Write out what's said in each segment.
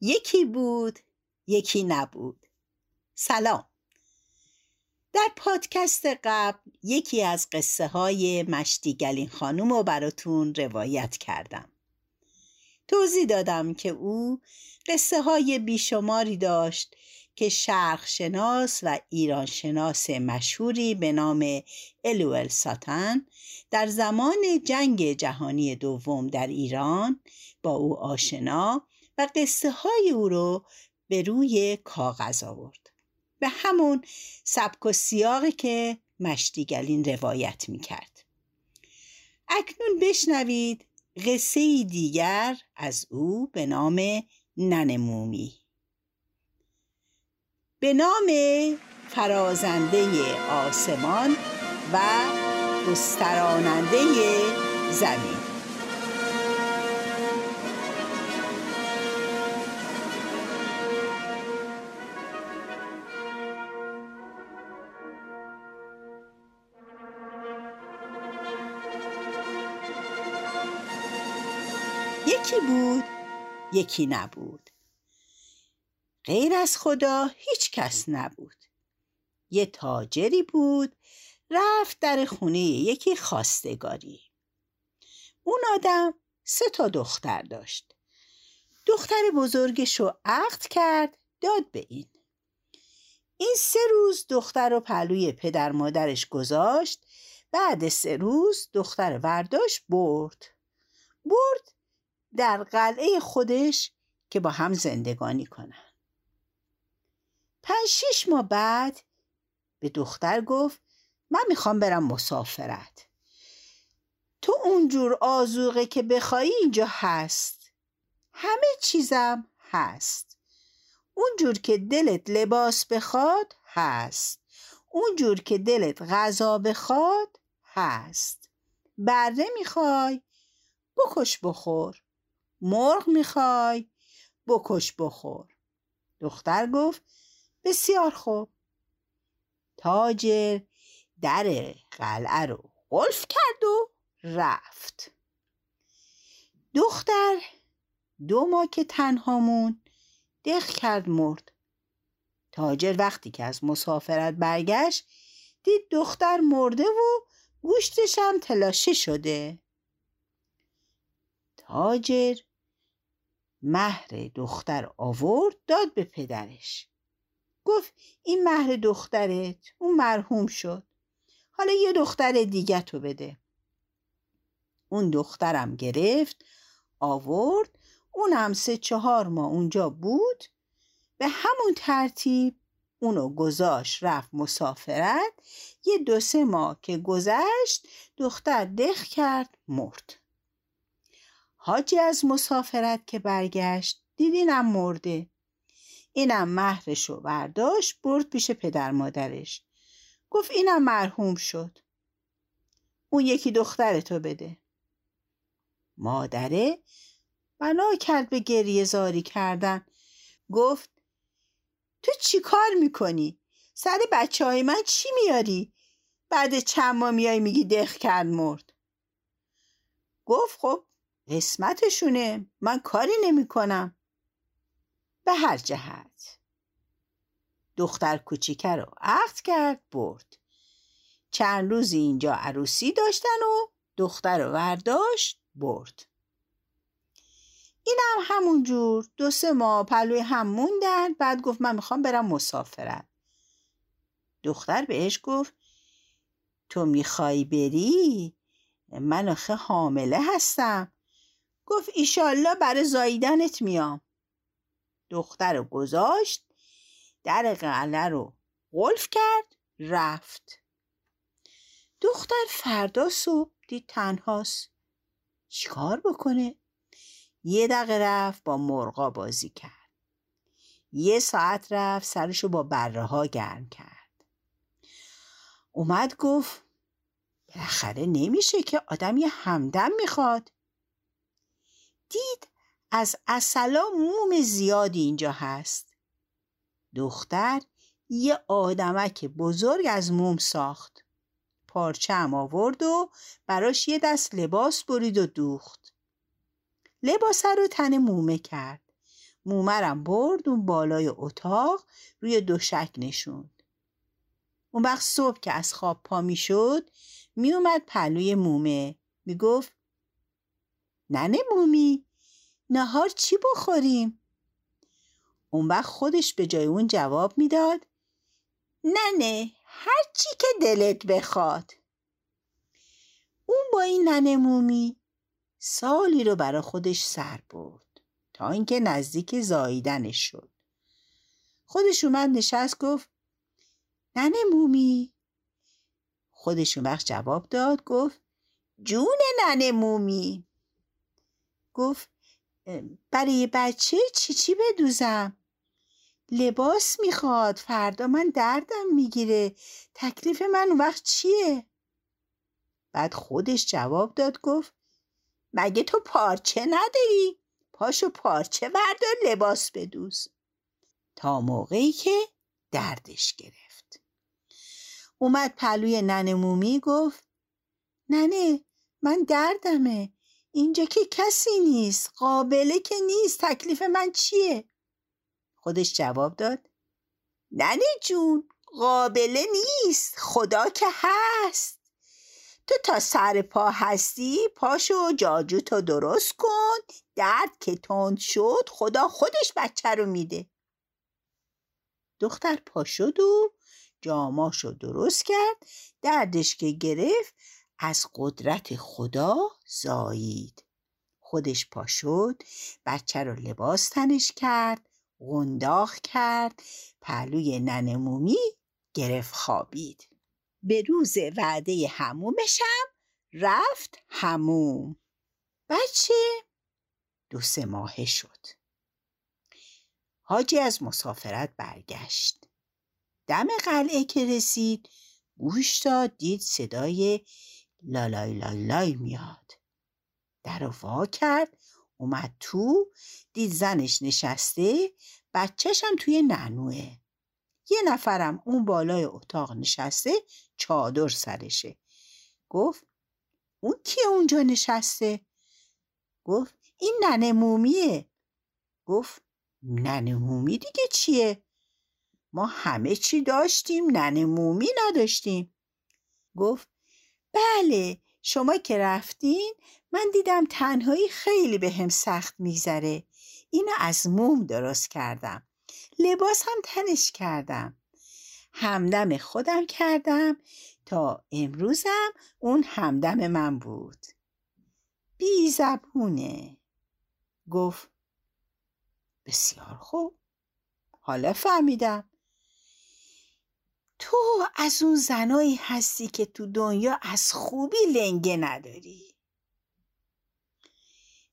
یکی بود یکی نبود. سلام. در پادکست قبل یکی از قصه های مشتیگلین خانوم رو براتون روایت کردم. توضیح دادم که او قصه های بیشماری داشت که شرخشناس و ایرانشناس مشهوری به نام الوئل ساتن در زمان جنگ جهانی دوم در ایران با او آشنا و قصه های او رو به روی کاغذ آورد. به همون سبک و سیاقی که مشتیگلین روایت می کرد. اکنون بشنوید قصه دیگر از او به نام ننمومی به نام فرازنده آسمان و گستراننده زمین. یکی بود یکی نبود. غیر از خدا هیچ کس نبود. یه تاجری بود رفت در خونه یکی خواستگاری. اون آدم سه تا دختر داشت. دختر بزرگش رو عقد کرد داد به این. این سه روز دختر رو پهلوی پدر مادرش گذاشت بعد سه روز دختر ورداش برد. برد در قلعه خودش که با هم زندگانی کنن. پنج شیش ماه بعد به دختر گفت من می‌خوام برم مسافرت. تو اونجور آزوقه که بخوایی اینجا هست. همه چیزم هست. اونجور که دلت لباس بخواد هست. اونجور که دلت غذا بخواد هست. بره می‌خوای بکش بخور. مرغ می‌خوای؟ بکش بخور. دختر گفت بسیار خوب. تاجر در قلعه رو قلف کرد و رفت. دختر دو ماه که تنها موند دق کرد مرد. تاجر وقتی که از مسافرت برگشت دید دختر مرده و گوشتش هم تلاشی شده. تاجر. مهر دختر آورد داد به پدرش. گفت این مهر دخترت اون مرحوم شد. حالا یه دختر دیگه تو بده. اون دخترم گرفت آورد. اون هم سه چهار ماه اونجا بود. به همون ترتیب اونو گذاشت رفت مسافرت. یه دو سه ماه که گذشت دختر دخ کرد مرد. حاجی از مسافرت که برگشت دیدینم مرده. اینم مهرشو برداشت برد پیش پدر مادرش. گفت اینم مرحوم شد. اون یکی دخترتو بده. مادره؟ بنا کرد به گریه زاری کردن. گفت تو چی کار می‌کنی؟ سر بچه های من چی میاری؟ بعد چند ماه میای میگی دخ کرد مرد. گفت خب قسمتشونه. من کاری نمی‌کنم. به هر جهت. دختر کوچیکه رو عقد کرد برد. چند روزی اینجا عروسی داشتن و دختر رو ورداشت برد. اینم همون جور. دو سه ماه پلوی هم موندن بعد گفت من می‌خوام برم مسافرت. دختر بهش گفت تو می‌خوای بری؟ من آخه حامله هستم. گفت ایشالله برای زاییدنت میام. دختر گذاشت در قلعه رو قلف کرد رفت. دختر فردا صبح دید تنهاست. چیکار بکنه؟ یه دقیقه رفت با مرغا بازی کرد. یه ساعت رفت سرشو با بره ها گرم کرد. اومد گفت بالاخره نمیشه که آدم یه همدم می‌خواد. دید از اصلا موم زیادی اینجا هست. دختر یه آدمک بزرگ از موم ساخت. پارچه هم آورد و براش یه دست لباس برید و دوخت. لباس رو تن مومه کرد. مومرم برد اون بالای اتاق روی دوشک نشوند. اون وقت صبح که از خواب پا می شد می اومد پلوی مومه. می گفت ننه مومی نهار چی بخوریم؟ اون وقت خودش به جای اون جواب می‌داد ننه هر چی که دلت بخواد. اون با این ننه مومی سالی رو برا خودش سر برد تا اینکه نزدیک زاییدنش شد. خودش اومد نشست گفت ننه مومی خودش اون وقت جواب داد گفت جون ننه مومی گفت برای بچه چی چی بدوزم؟ لباس می‌خواد فردا من دردم می‌گیره. تکلیف من وقت چیه؟ بعد خودش جواب داد گفت مگه تو پارچه نداری؟ پاشو پارچه بردار لباس بدوز. تا موقعی که دردش گرفت. اومد پلوی ننه مومی گفت ننه من دردمه. اینجا که کسی نیست قابله که نیست تکلیف من چیه؟ خودش جواب داد. ننه جون قابله نیست خدا که هست. تو تا سر پا هستی پاشو جاجو تو درست کن. درد که تند شد خدا خودش بچه رو میده. دختر پا شد و جاماشو درست کرد. دردش که گرفت از قدرت خدا زایید. خودش پا شد بچه رو لباس تنش کرد غنداق کرد پهلوی ننه مومی گرفت خوابید. به روز وعده همومشم رفت هموم. بچه دو سه ماهه شد. حاجی از مسافرت برگشت. دم قلعه که رسید گوش داد دید صدای لالای لای لای میاد. در وا کرد اومد تو دید زنش نشسته بچهشم توی ننوه یه نفرم اون بالای اتاق نشسته چادر سرشه. گفت اون کیه اونجا نشسته؟ گفت این ننه مومیه. گفت ننه مومی دیگه چیه؟ ما همه چی داشتیم ننه مومی نداشتیم. گفت بله شما که رفتین من دیدم تنهایی خیلی به هم سخت میگذره. اینو از موم درست کردم. لباس هم تنش کردم. همدم خودم کردم. تا امروزم اون همدم من بود. بی زبونه. گفت بسیار خوب. حالا فهمیدم. تو از اون زنایی هستی که تو دنیا از خوبی لنگه نداری.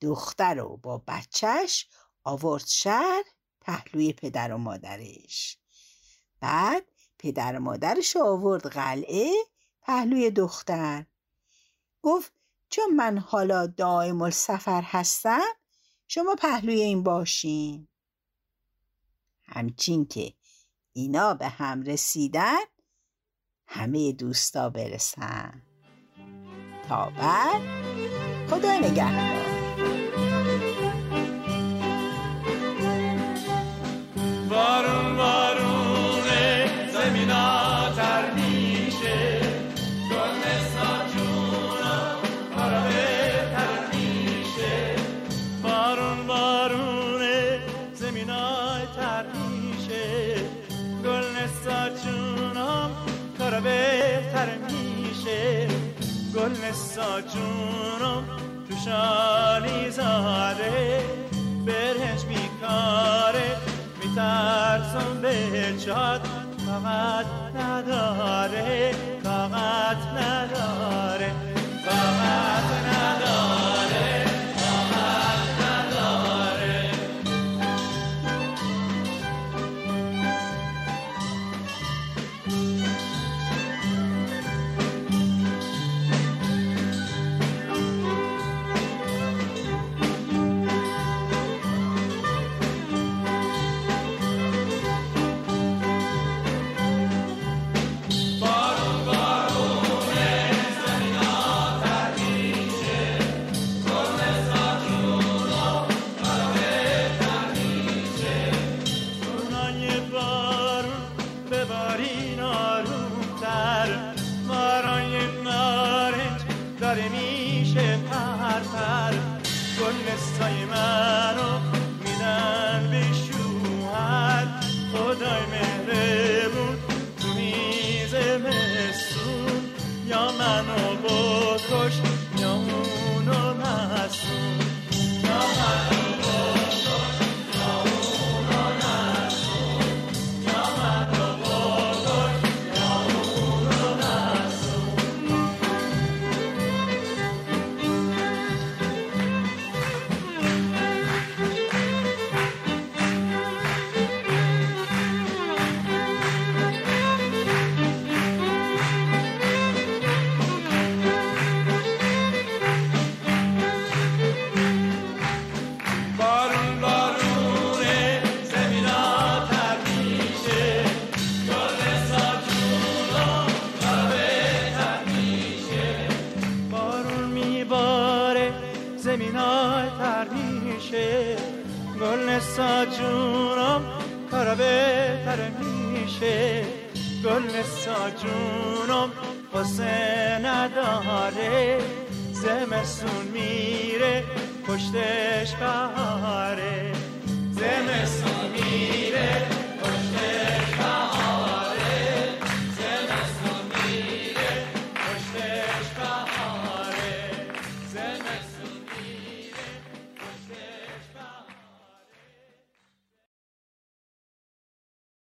دختر رو با بچهش آورد شهر پهلوی پدر و مادرش. بعد پدر و مادرش آورد قلعه پهلوی دختر. گفت چون من حالا دائم السفر هستم شما پهلوی این باشین. همچین که اینا به هم رسیدن همه دوستا برسن. تا بعد خدا نگهدار. بارون میترسم به فقط نداره فقط نداره. گل نسا جونم قصه نداره زمستون میره پشتش بهاره